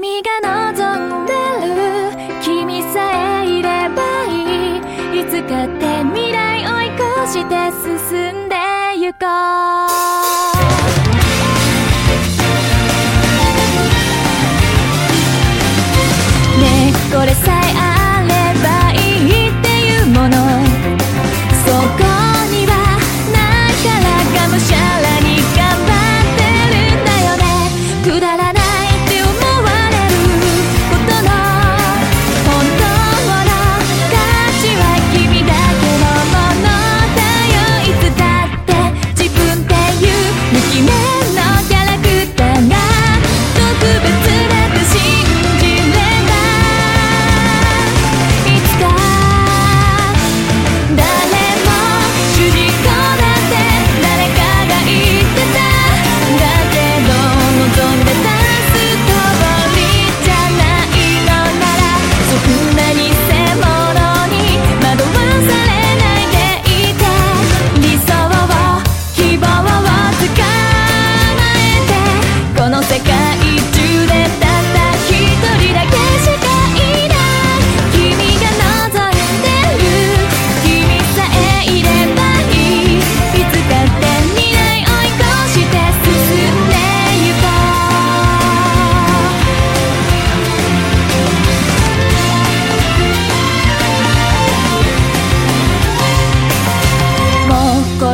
君が望んでる君さえいればいい。いつかって未来追い越して進んでゆこう。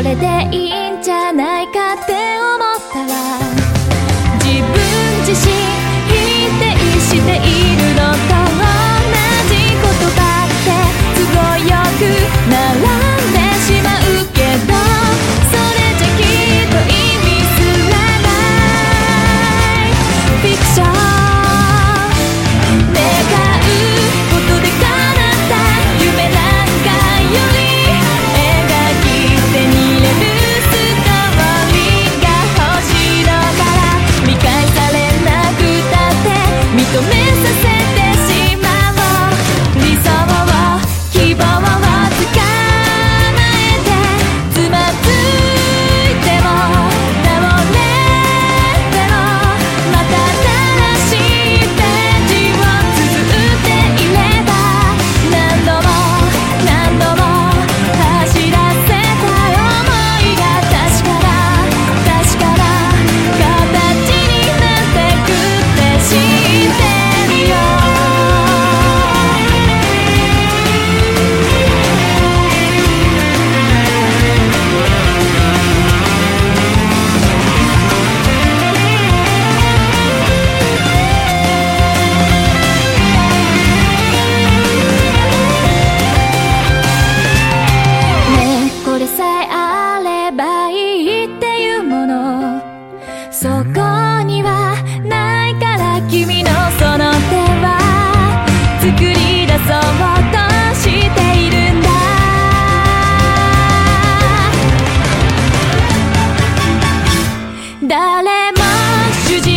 れでいい 내 맘. 주지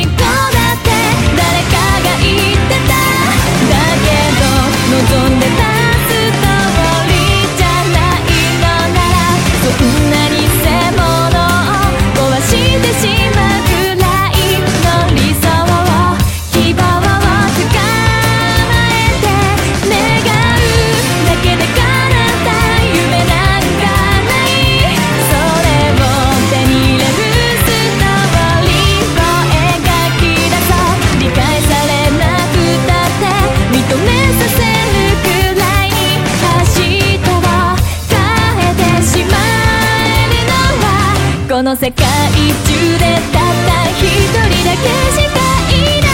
この世界中でたった一人だけしかいない